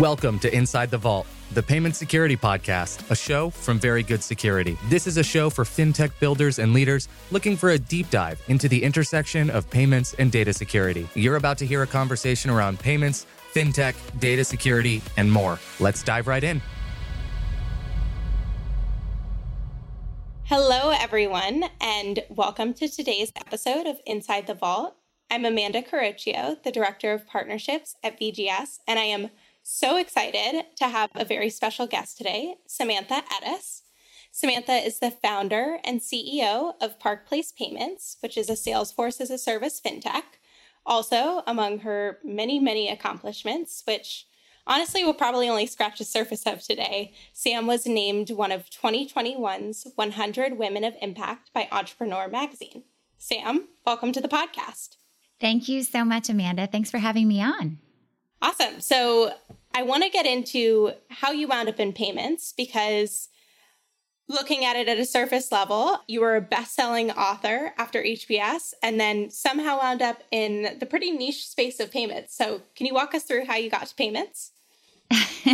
Welcome to Inside the Vault, the Payment Security Podcast, a show from Very Good Security. This is a show for fintech builders and leaders looking for a deep dive into the intersection of payments and data security. You're about to hear a conversation around payments, fintech, data security, and more. Let's dive right in. Hello, everyone, and welcome to today's episode of Inside the Vault. I'm Amanda Carocchio, the Director of Partnerships at VGS, and I am so excited to have a very special guest today, Samantha Ettus. Samantha is the founder and CEO of Park Place Payments, which is a Salesforce as a service fintech. Also, among her many, many accomplishments, which honestly we'll probably only scratch the surface of today, Sam was named one of 2021's 100 Women of Impact by Entrepreneur Magazine. Sam, welcome to the podcast. Thank you so much, Amanda. Thanks for having me on. Awesome. So I want to get into how you wound up in payments because looking at it at a surface level, you were a best-selling author after HBS and then somehow wound up in the pretty niche space of payments. So, can you walk us through how you got to payments?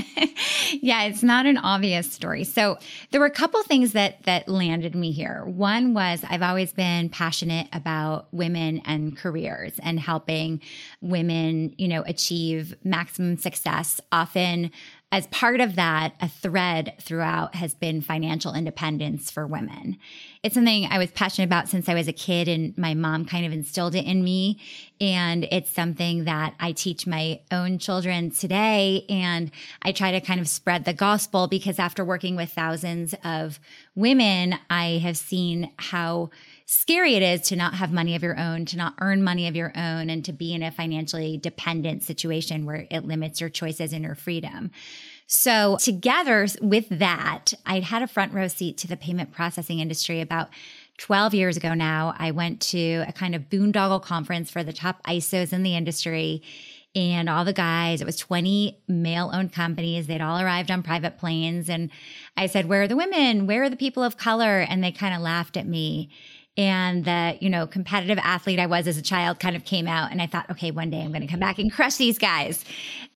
yeah, it's not an obvious story. So there were a couple things that that landed me here. One was I've always been passionate about women and careers and helping women, you know, achieve maximum success, often as part of that, a thread throughout has been financial independence for women. It's something I was passionate about since I was a kid, and my mom kind of instilled it in me. And it's something that I teach my own children today. And I try to kind of spread the gospel because after working with thousands of women, I have seen how scary it is to not have money of your own, to not earn money of your own, and to be in a financially dependent situation where it limits your choices and your freedom. So, together with that, I'd had a front row seat to the payment processing industry about 12 years ago now. I went to a kind of boondoggle conference for the top ISOs in the industry and all the guys, it was 20 male owned companies. They'd all arrived on private planes. And I said, Where are the women? Where are the people of color? And they kind of laughed at me and the you know competitive athlete i was as a child kind of came out and i thought okay one day i'm going to come back and crush these guys.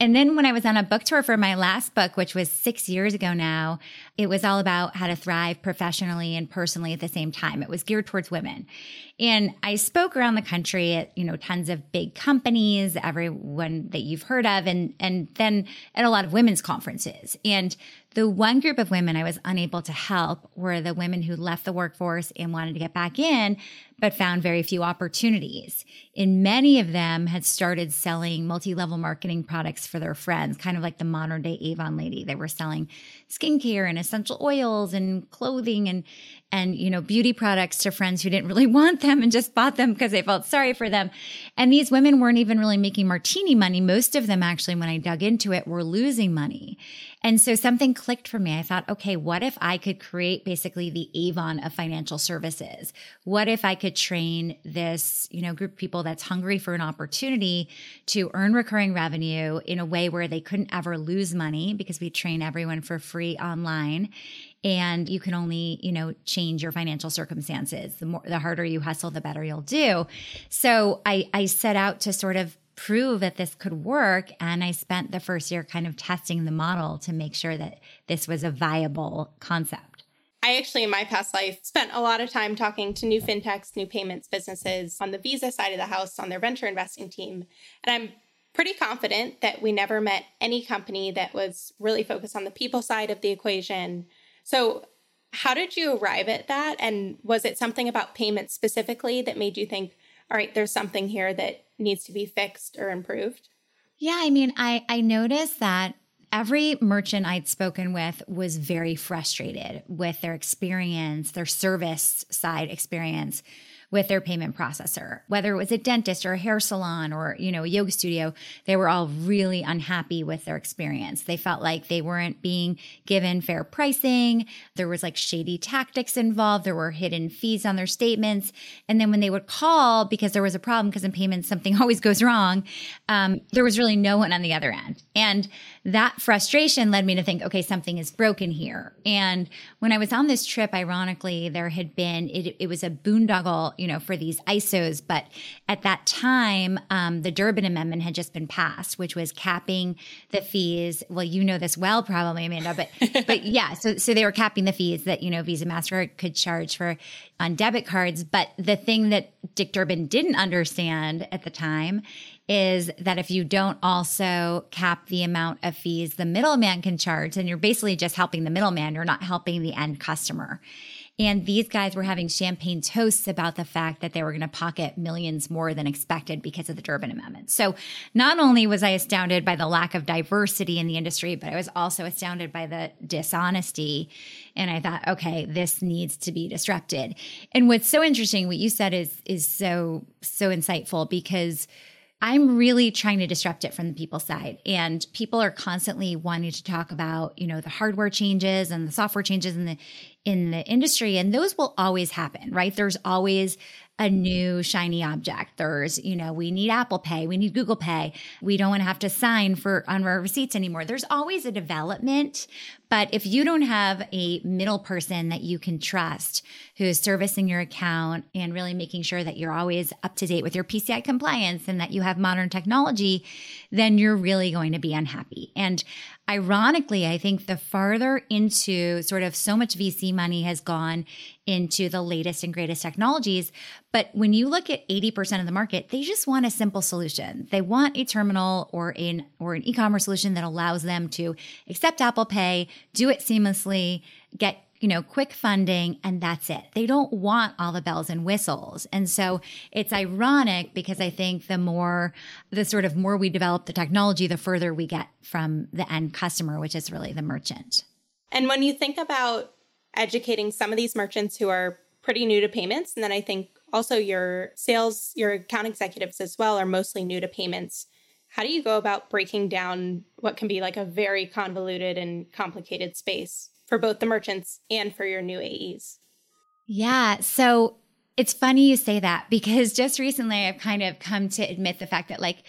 And then when i was on a book tour for my last book which was six years ago now it was all about how to thrive professionally and personally at the same time. It was geared towards women. And i spoke around the country at you know tons of big companies everyone that you've heard of and and then at a lot of women's conferences. And the one group of women I was unable to help were the women who left the workforce and wanted to get back in, but found very few opportunities. And many of them had started selling multi level marketing products for their friends, kind of like the modern day Avon lady. They were selling skincare and essential oils and clothing and, and, you know, beauty products to friends who didn't really want them and just bought them because they felt sorry for them. And these women weren't even really making martini money. Most of them actually, when I dug into it, were losing money. And so something clicked for me. I thought, okay, what if I could create basically the Avon of financial services? What if I could train this, you know, group of people that's hungry for an opportunity to earn recurring revenue in a way where they couldn't ever lose money because we train everyone for free online and you can only you know change your financial circumstances the more the harder you hustle the better you'll do so i i set out to sort of prove that this could work and i spent the first year kind of testing the model to make sure that this was a viable concept I actually, in my past life, spent a lot of time talking to new fintechs, new payments businesses on the Visa side of the house, on their venture investing team. And I'm pretty confident that we never met any company that was really focused on the people side of the equation. So, how did you arrive at that? And was it something about payments specifically that made you think, all right, there's something here that needs to be fixed or improved? Yeah, I mean, I I noticed that every merchant I'd spoken with was very frustrated with their experience, their service side experience with their payment processor. Whether it was a dentist or a hair salon or, you know, a yoga studio, they were all really unhappy with their experience. They felt like they weren't being given fair pricing. There was like shady tactics involved. There were hidden fees on their statements. And then when they would call because there was a problem, because in payments something always goes wrong, um, there was really no one on the other end. And that frustration led me to think, okay, something is broken here. And when I was on this trip, ironically, there had been, it, it was a boondoggle, you know, for these ISOs. But at that time, um, the Durbin Amendment had just been passed, which was capping the fees. Well, you know this well, probably, Amanda, but, but yeah, so, so they were capping the fees that, you know, Visa, MasterCard could charge for on debit cards. But the thing that Dick Durbin didn't understand at the time is that if you don't also cap the amount of fees the middleman can charge, then you're basically just helping the middleman. You're not helping the end customer. And these guys were having champagne toasts about the fact that they were going to pocket millions more than expected because of the Durbin Amendment. So not only was I astounded by the lack of diversity in the industry, but I was also astounded by the dishonesty. And I thought, okay, this needs to be disrupted. And what's so interesting, what you said is is so so insightful because I'm really trying to disrupt it from the people side. And people are constantly wanting to talk about, you know, the hardware changes and the software changes in the in the industry. And those will always happen, right? There's always a new shiny object. There's, you know, we need Apple Pay, we need Google Pay. We don't want to have to sign for on our receipts anymore. There's always a development, but if you don't have a middle person that you can trust who is servicing your account and really making sure that you're always up to date with your PCI compliance and that you have modern technology, then you're really going to be unhappy. And ironically, I think the farther into sort of so much VC money has gone into the latest and greatest technologies. But when you look at 80% of the market, they just want a simple solution. They want a terminal or an or an e-commerce solution that allows them to accept Apple Pay, do it seamlessly, get you know, quick funding, and that's it. They don't want all the bells and whistles. And so it's ironic because I think the more, the sort of more we develop the technology, the further we get from the end customer, which is really the merchant. And when you think about educating some of these merchants who are pretty new to payments, and then I think also your sales, your account executives as well are mostly new to payments. How do you go about breaking down what can be like a very convoluted and complicated space for both the merchants and for your new AEs? Yeah. So it's funny you say that because just recently I've kind of come to admit the fact that, like,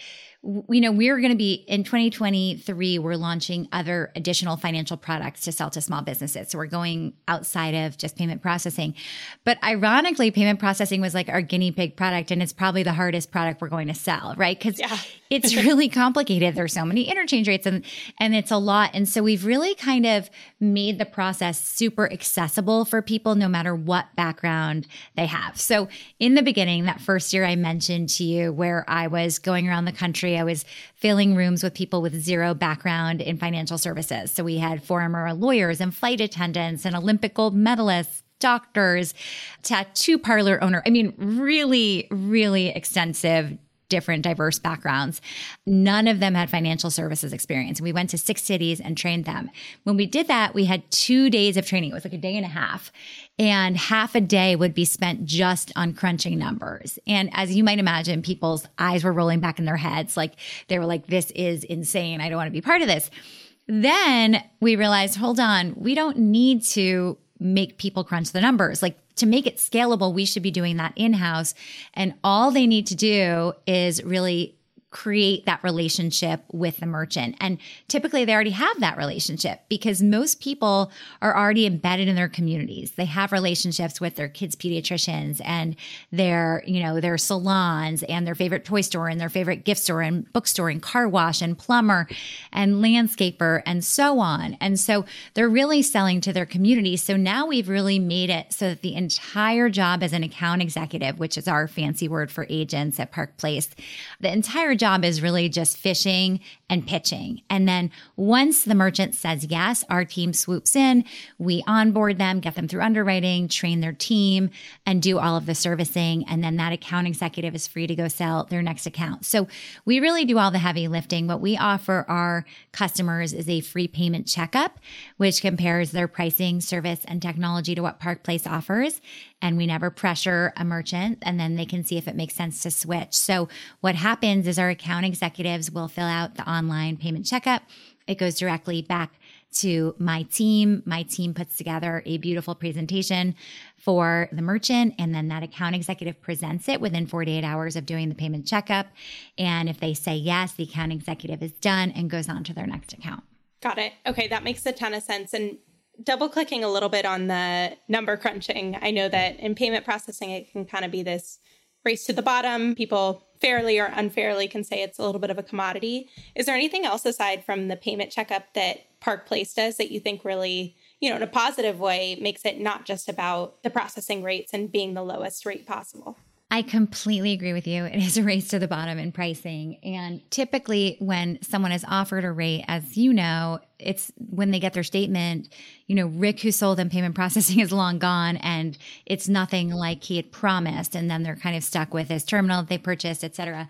you know, we're going to be in 2023, we're launching other additional financial products to sell to small businesses. So we're going outside of just payment processing. But ironically, payment processing was like our guinea pig product, and it's probably the hardest product we're going to sell, right? Because yeah. it's really complicated. There's so many interchange rates and and it's a lot. And so we've really kind of made the process super accessible for people no matter what background they have. So in the beginning, that first year I mentioned to you where I was going around the country. I was filling rooms with people with zero background in financial services. So we had former lawyers and flight attendants and Olympic gold medalists doctors, tattoo parlor owner. I mean, really, really extensive different diverse backgrounds. None of them had financial services experience. And we went to six cities and trained them. When we did that, we had two days of training. It was like a day and a half and half a day would be spent just on crunching numbers. And as you might imagine, people's eyes were rolling back in their heads. Like they were like, this is insane. I don't want to be part of this. Then we realized, hold on, we don't need to make people crunch the numbers. Like to make it scalable, we should be doing that in house. And all they need to do is really create that relationship with the merchant. And typically they already have that relationship because most people are already embedded in their communities. They have relationships with their kids pediatricians and their, you know, their salons and their favorite toy store and their favorite gift store and bookstore and car wash and plumber and landscaper and so on. And so they're really selling to their community. So now we've really made it so that the entire job as an account executive, which is our fancy word for agents at Park Place, the entire job is really just fishing and pitching. And then once the merchant says yes, our team swoops in, we onboard them, get them through underwriting, train their team, and do all of the servicing. And then that account executive is free to go sell their next account. So we really do all the heavy lifting. What we offer our customers is a free payment checkup, which compares their pricing, service, and technology to what Park Place offers and we never pressure a merchant and then they can see if it makes sense to switch. So what happens is our account executives will fill out the online payment checkup. It goes directly back to my team. My team puts together a beautiful presentation for the merchant, and then that account executive presents it within 48 hours of doing the payment checkup. And if they say yes, the account executive is done and goes on to their next account. Got it. Okay, that makes a ton of sense. And double clicking a little bit on the number crunching, I know that in payment processing, it can kind of be this race to the bottom. People fairly or unfairly can say it's a little bit of a commodity. Is there anything else aside from the payment checkup that Park Place does that you think really, you know, in a positive way makes it not just about the processing rates and being the lowest rate possible? I completely agree with you. It is a race to the bottom in pricing. And typically, when someone is offered a rate, as you know, it's when they get their statement, you know, Rick, who sold them payment processing, is long gone and it's nothing like he had promised. And then they're kind of stuck with this terminal they purchased, et cetera.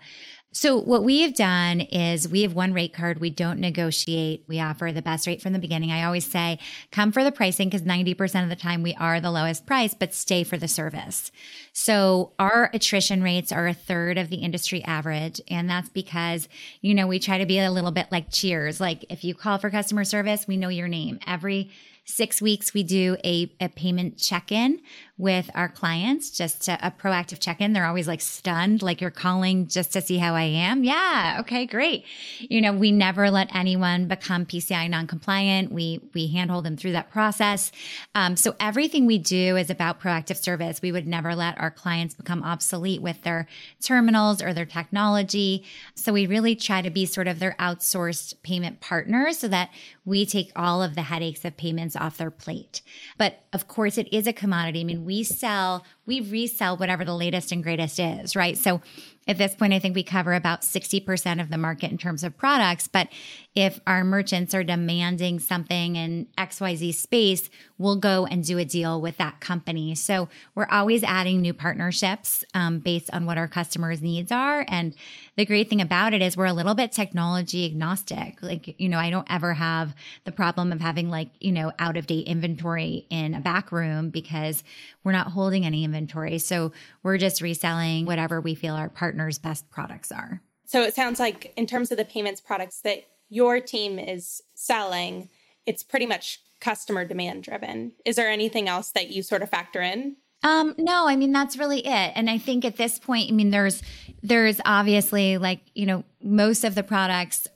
So what we have done is we have one rate card. We don't negotiate. We offer the best rate from the beginning. I always say, come for the pricing because 90% of the time we are the lowest price, but stay for the service. So our attrition rates are a third of the industry average. And that's because, you know, we try to be a little bit like cheers. Like if you call for customer service, we know your name. Every six weeks, we do a, a payment check in with our clients, just to, a proactive check in. They're always like stunned, like you're calling just to see how I am. Yeah. Okay, great. You know, we never let anyone become PCI non compliant. We, we handhold them through that process. Um, so everything we do is about proactive service. We would never let our clients become obsolete with their terminals or their technology. So we really try to be sort of their outsourced payment partner so that we take all of the headaches of payments off their plate. But of course, it is a commodity. I mean, we sell, we resell whatever the latest and greatest is, right? So at this point, I think we cover about 60% of the market in terms of products. But if our merchants are demanding something in XYZ space, we'll go and do a deal with that company. So we're always adding new partnerships um, based on what our customers' needs are. And the great thing about it is we're a little bit technology agnostic. Like, you know, I don't ever have the problem of having like, you know, out of date inventory in a back room because we're not holding any inventory. So we're just reselling whatever we feel our partners' best products are. So it sounds like, in terms of the payments products that your team is selling, it's pretty much customer demand driven. Is there anything else that you sort of factor in? Um, no, I mean that's really it. And I think at this point, I mean there's there's obviously like, you know, most of the products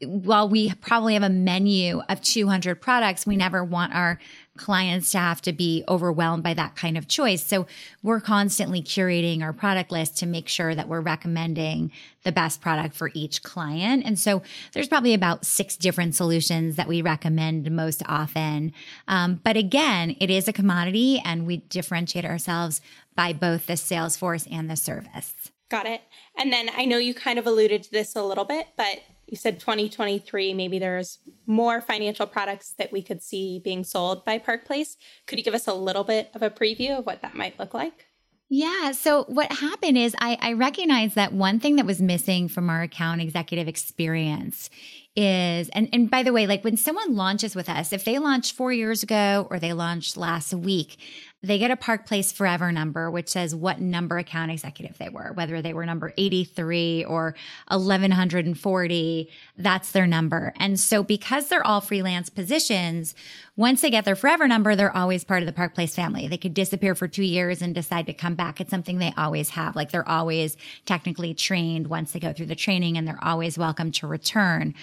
while we probably have a menu of 200 products, we never want our clients to have to be overwhelmed by that kind of choice. So we're constantly curating our product list to make sure that we're recommending the best product for each client. And so there's probably about six different solutions that we recommend most often. Um, but again, it is a commodity and we differentiate ourselves by both the sales force and the service. Got it. And then I know you kind of alluded to this a little bit, but you said 2023, maybe there's more financial products that we could see being sold by Park Place. Could you give us a little bit of a preview of what that might look like? Yeah. So what happened is I, I recognized that one thing that was missing from our account executive experience is and and by the way like when someone launches with us if they launched 4 years ago or they launched last week they get a Park Place Forever number, which says what number account executive they were, whether they were number 83 or 1140, that's their number. And so because they're all freelance positions, once they get their Forever number, they're always part of the Park Place family. They could disappear for two years and decide to come back. It's something they always have. Like they're always technically trained once they go through the training and they're always welcome to return.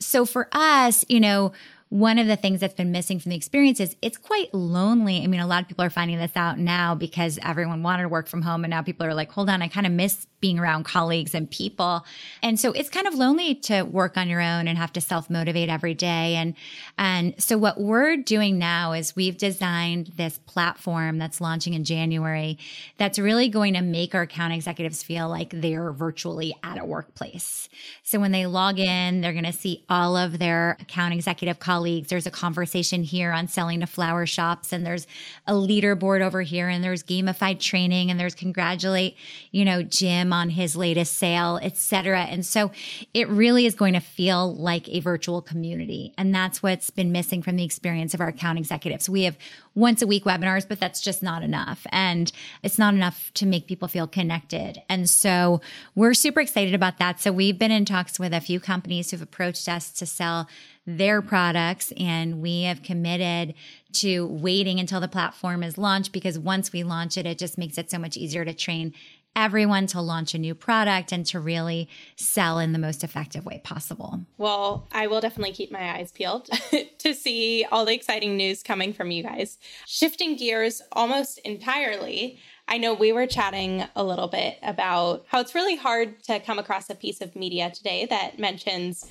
So for us, you know, one of the things that's been missing from the experience is it's quite lonely. I mean, a lot of people are finding this out now because everyone wanted to work from home. And now people are like, hold on, I kind of miss being around colleagues and people. And so it's kind of lonely to work on your own and have to self motivate every day. And, and so what we're doing now is we've designed this platform that's launching in January that's really going to make our account executives feel like they're virtually at a workplace. So when they log in, they're going to see all of their account executive colleagues colleagues. There's a conversation here on selling to flower shops, and there's a leaderboard over here, and there's gamified training, and there's congratulate, you know, Jim on his latest sale, etc. And so it really is going to feel like a virtual community. And that's what's been missing from the experience of our account executives. We have once a week webinars, but that's just not enough. And it's not enough to make people feel connected. And so we're super excited about that. So we've been in talks with a few companies who've approached us to sell their products. And we have committed to waiting until the platform is launched because once we launch it, it just makes it so much easier to train everyone to launch a new product and to really sell in the most effective way possible. Well, I will definitely keep my eyes peeled to see all the exciting news coming from you guys. Shifting gears almost entirely, I know we were chatting a little bit about how it's really hard to come across a piece of media today that mentions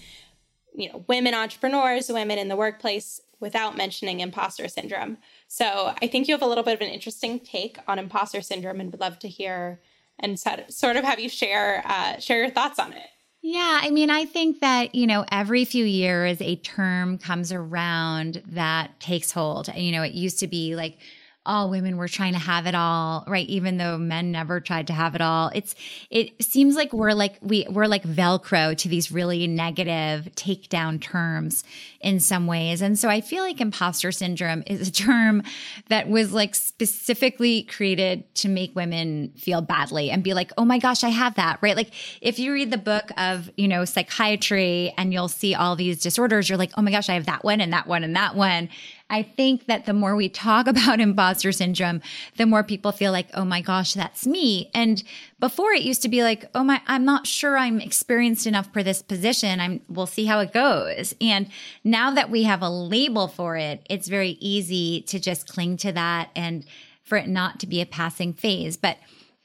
you know women entrepreneurs women in the workplace without mentioning imposter syndrome so i think you have a little bit of an interesting take on imposter syndrome and would love to hear and sort of have you share uh, share your thoughts on it yeah, I mean, I think that, you know, every few years a term comes around that takes hold. You know, it used to be like all women were trying to have it all, right? Even though men never tried to have it all. It's it seems like we're like we we're like velcro to these really negative takedown terms in some ways. And so I feel like imposter syndrome is a term that was like specifically created to make women feel badly and be like, "Oh my gosh, I have that." Right? Like if you read the book of, you know, psychiatry and you'll see all these disorders, you're like, "Oh my gosh, I have that one and that one and that one." I think that the more we talk about imposter syndrome, the more people feel like, oh my gosh, that's me. And before it used to be like, oh my, I'm not sure I'm experienced enough for this position. I'm, we'll see how it goes. And now that we have a label for it, it's very easy to just cling to that and for it not to be a passing phase. But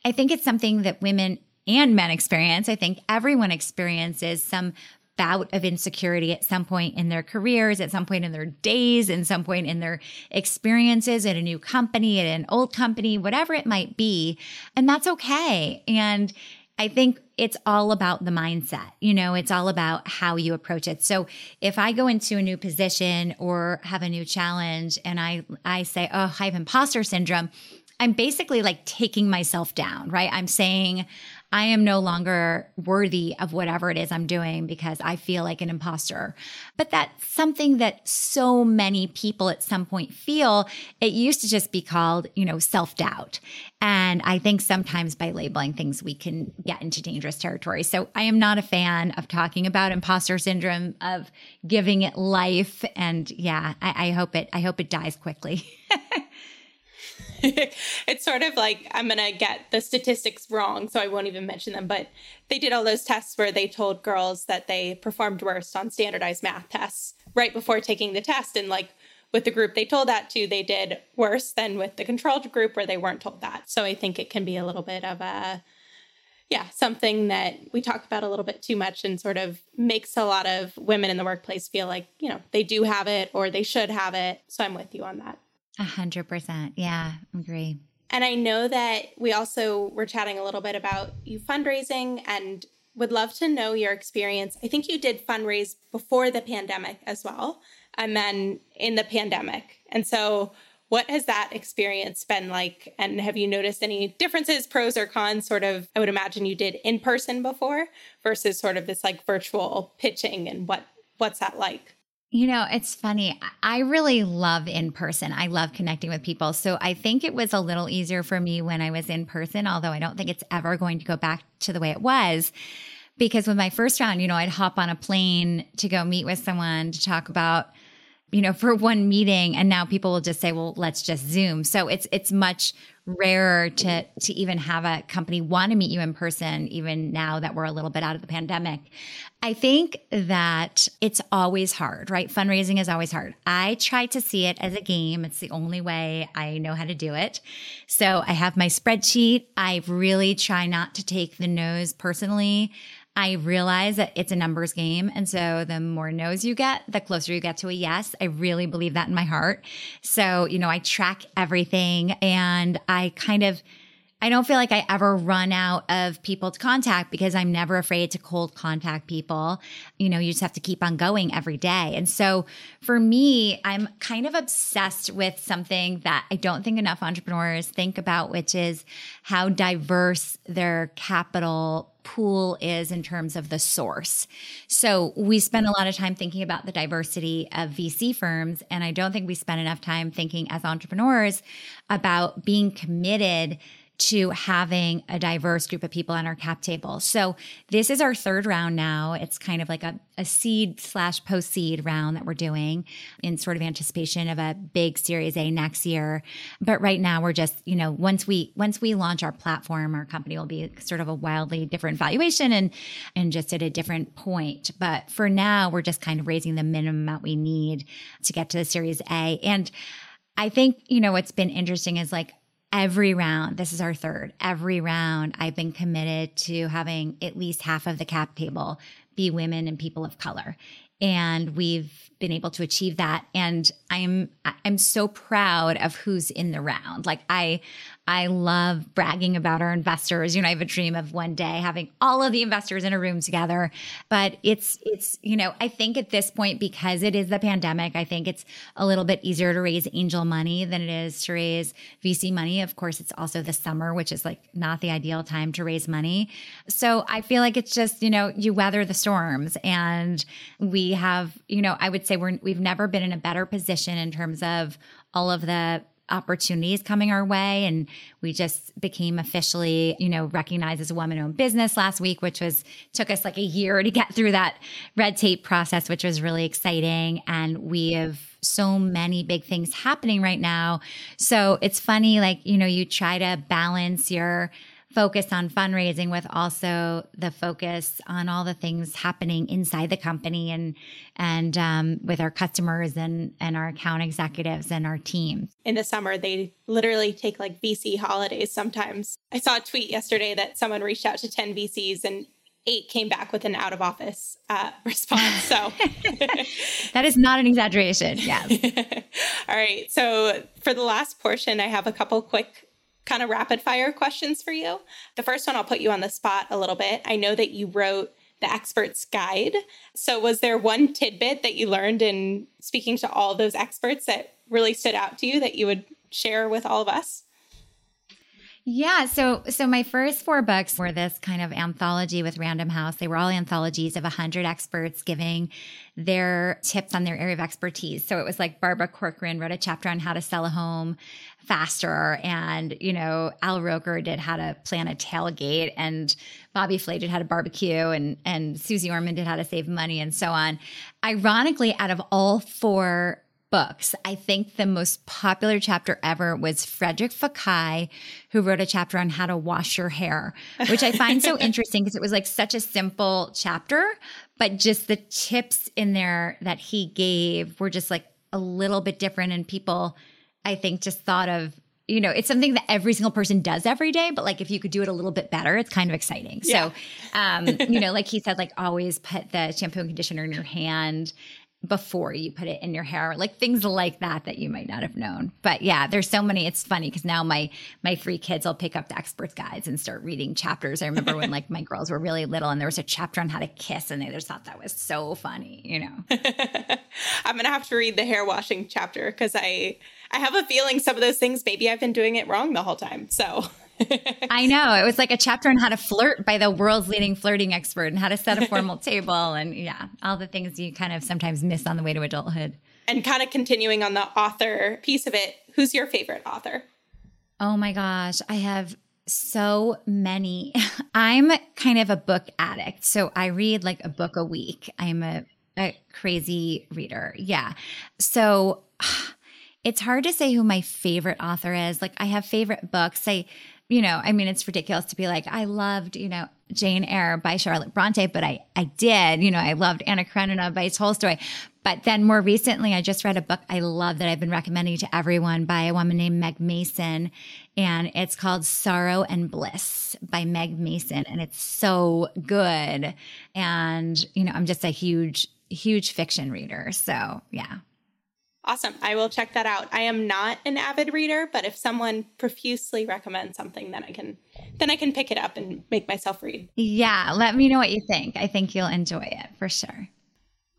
I think it's something that women and men experience. I think everyone experiences some bout of insecurity at some point in their careers, at some point in their days, in some point in their experiences at a new company, at an old company, whatever it might be. And that's okay. And I think it's all about the mindset. You know, it's all about how you approach it. So if I go into a new position or have a new challenge and I, I say, Oh, I have imposter syndrome, I'm basically like taking myself down, right? I'm saying, I am no longer worthy of whatever it is I'm doing because I feel like an imposter. But that's something that so many people at some point feel. It used to just be called, you know, self doubt. And I think sometimes by labeling things, we can get into dangerous territory. So I am not a fan of talking about imposter syndrome, of giving it life. And yeah, I, I hope it, I hope it dies quickly. it's sort of like I'm going to get the statistics wrong, so I won't even mention them. But they did all those tests where they told girls that they performed worst on standardized math tests right before taking the test. And like with the group they told that to, they did worse than with the controlled group where they weren't told that. So I think it can be a little bit of a, yeah, something that we talk about a little bit too much and sort of makes a lot of women in the workplace feel like, you know, they do have it or they should have it. So I'm with you on that. A hundred percent. Yeah, agree. And I know that we also were chatting a little bit about you fundraising and would love to know your experience. I think you did fundraise before the pandemic as well, and then in the pandemic. And so, what has that experience been like? And have you noticed any differences, pros or cons? Sort of, I would imagine you did in person before versus sort of this like virtual pitching, and what what's that like? You know, it's funny. I really love in person. I love connecting with people. So I think it was a little easier for me when I was in person, although I don't think it's ever going to go back to the way it was. Because with my first round, you know, I'd hop on a plane to go meet with someone to talk about you know, for one meeting and now people will just say, well, let's just Zoom. So it's, it's much rarer to, to even have a company want to meet you in person, even now that we're a little bit out of the pandemic. I think that it's always hard, right? Fundraising is always hard. I try to see it as a game. It's the only way I know how to do it. So I have my spreadsheet. I really try not to take the nose personally. I realize that it's a numbers game. And so the more no's you get, the closer you get to a yes. I really believe that in my heart. So, you know, I track everything and I kind of, I don't feel like I ever run out of people to contact because I'm never afraid to cold contact people. You know, you just have to keep on going every day. And so for me, I'm kind of obsessed with something that I don't think enough entrepreneurs think about, which is how diverse their capital pool is in terms of the source. So we spend a lot of time thinking about the diversity of VC firms. And I don't think we spend enough time thinking as entrepreneurs about being committed to having a diverse group of people on our cap table. So this is our third round now. It's kind of like a, a seed slash post seed round that we're doing in sort of anticipation of a big series A next year. But right now we're just, you know, once we once we launch our platform, our company will be sort of a wildly different valuation and and just at a different point. But for now, we're just kind of raising the minimum amount we need to get to the series A. And I think, you know, what's been interesting is like every round, this is our third, every round, I've been committed to having at least half of the cap table be women and people of color. And we've been able to achieve that. And I'm, I'm so proud of who's in the round. Like I, I love bragging about our investors. You know, I have a dream of one day having all of the investors in a room together. But it's, it's, you know, I think at this point, because it is the pandemic, I think it's a little bit easier to raise angel money than it is to raise VC money. Of course, it's also the summer, which is like not the ideal time to raise money. So I feel like it's just, you know, you weather the storms and we have, you know, I would say we're, we've never been in a better position in terms of all of the opportunities coming our way. And we just became officially, you know, recognized as a woman owned business last week, which was took us like a year to get through that red tape process, which was really exciting. And we have so many big things happening right now. So it's funny, like, you know, you try to balance your focus on fundraising with also the focus on all the things happening inside the company and and um, with our customers and and our account executives and our team. In the summer, they literally take like VC holidays. Sometimes I saw a tweet yesterday that someone reached out to ten VCs and eight came back with an out of office uh, response. So that is not an exaggeration. Yeah. All right. So for the last portion, I have a couple quick kind of rapid fire questions for you. The first one, I'll put you on the spot a little bit. I know that you wrote the expert's guide. So, was there one tidbit that you learned in speaking to all those experts that really stood out to you that you would share with all of us? Yeah, so so my first four books were this kind of anthology with Random House. They were all anthologies of 100 experts giving their tips on their area of expertise. So it was like Barbara Corcoran wrote a chapter on how to sell a home faster and, you know, Al Roker did how to plan a tailgate and Bobby Flay did how to barbecue and and Suze Orman did how to save money and so on. Ironically, out of all four books. I think the most popular chapter ever was Frederic Fekkai, who wrote a chapter on how to wash your hair, which I find so interesting because it was like such a simple chapter, but just the tips in there that he gave were just like a little bit different. And people, I think, just thought of you know, it's something that every single person does every day, but like if you could do it a little bit better, it's kind of exciting. Yeah. So, um, you know, like he said, like always put the shampoo and conditioner in your hand before you put it in your hair like things like that that you might not have known. But yeah there's so many. It's funny because now my my three kids will pick up the experts guides and start reading chapters. I remember when like my girls were really little and there was a chapter on how to kiss and they just thought that was so funny you know? I'm gonna have to read the hair washing chapter because i i have a feeling some of those things maybe i've been doing it wrong the whole time. So I know. It was like a chapter on how to flirt by the world's leading flirting expert and how to set a formal table and yeah, all the things you kind of sometimes miss on the way to adulthood. And kind of continuing on the author piece of it, who's your favorite author? Oh my gosh, I have so many. I'm kind of a book addict. So I read like a book a week. I'm a, a crazy reader. Yeah. So it's hard to say who my favorite author is. Like I have favorite books. I you know, I mean, it's ridiculous to be like, I loved, you know, Jane Eyre by Charlotte Bronte, but I, I did, you know, I loved Anna Karenina by Tolstoy. But then more recently, I just read a book I love that I've been recommending to everyone by a woman named Meg Mason. And it's called Sorrow and Bliss by Meg Mason. And it's so good. And, you know, I'm just a huge, huge fiction reader. So yeah. Awesome. I will check that out. I am not an avid reader, but if someone profusely recommends something, then I can then I can pick it up and make myself read. Yeah, let me know what you think. I think you'll enjoy it for sure.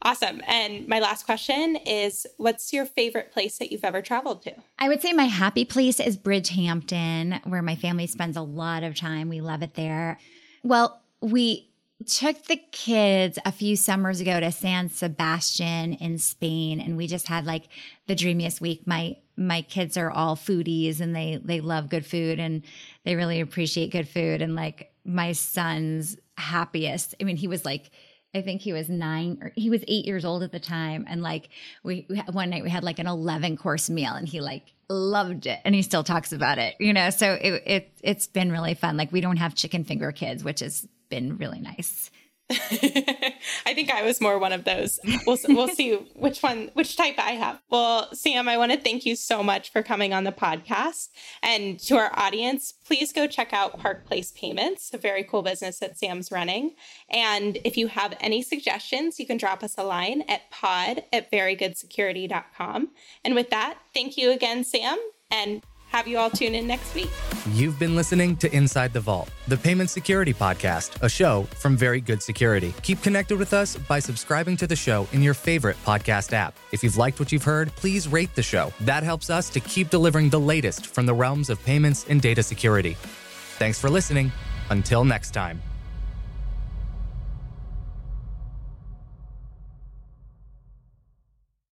Awesome. And my last question is what's your favorite place that you've ever traveled to? I would say my happy place is Bridgehampton, where my family spends a lot of time. We love it there. Well, we took the kids a few summers ago to San Sebastian in Spain and we just had like the dreamiest week. My my kids are all foodies and they they love good food and they really appreciate good food and like my son's happiest. I mean, he was like I think he was nine or he was eight years old at the time. And like we, we one night we had like an 11 course meal and he like loved it and he still talks about it, you know? So it, it, it's been really fun. Like we don't have chicken finger kids, which has been really nice. I think I was more one of those. We'll we'll see which one which type I have. Well, Sam, I want to thank you so much for coming on the podcast. And to our audience, please go check out Park Place Payments, a very cool business that Sam's running. And if you have any suggestions, you can drop us a line at pod at verygoodsecurity.com. And with that, thank you again, Sam, and have you all tune in next week. You've been listening to Inside the Vault, the Payment Security Podcast, a show from Very Good Security. Keep connected with us by subscribing to the show in your favorite podcast app. If you've liked what you've heard, please rate the show. That helps us to keep delivering the latest from the realms of payments and data security. Thanks for listening. Until next time.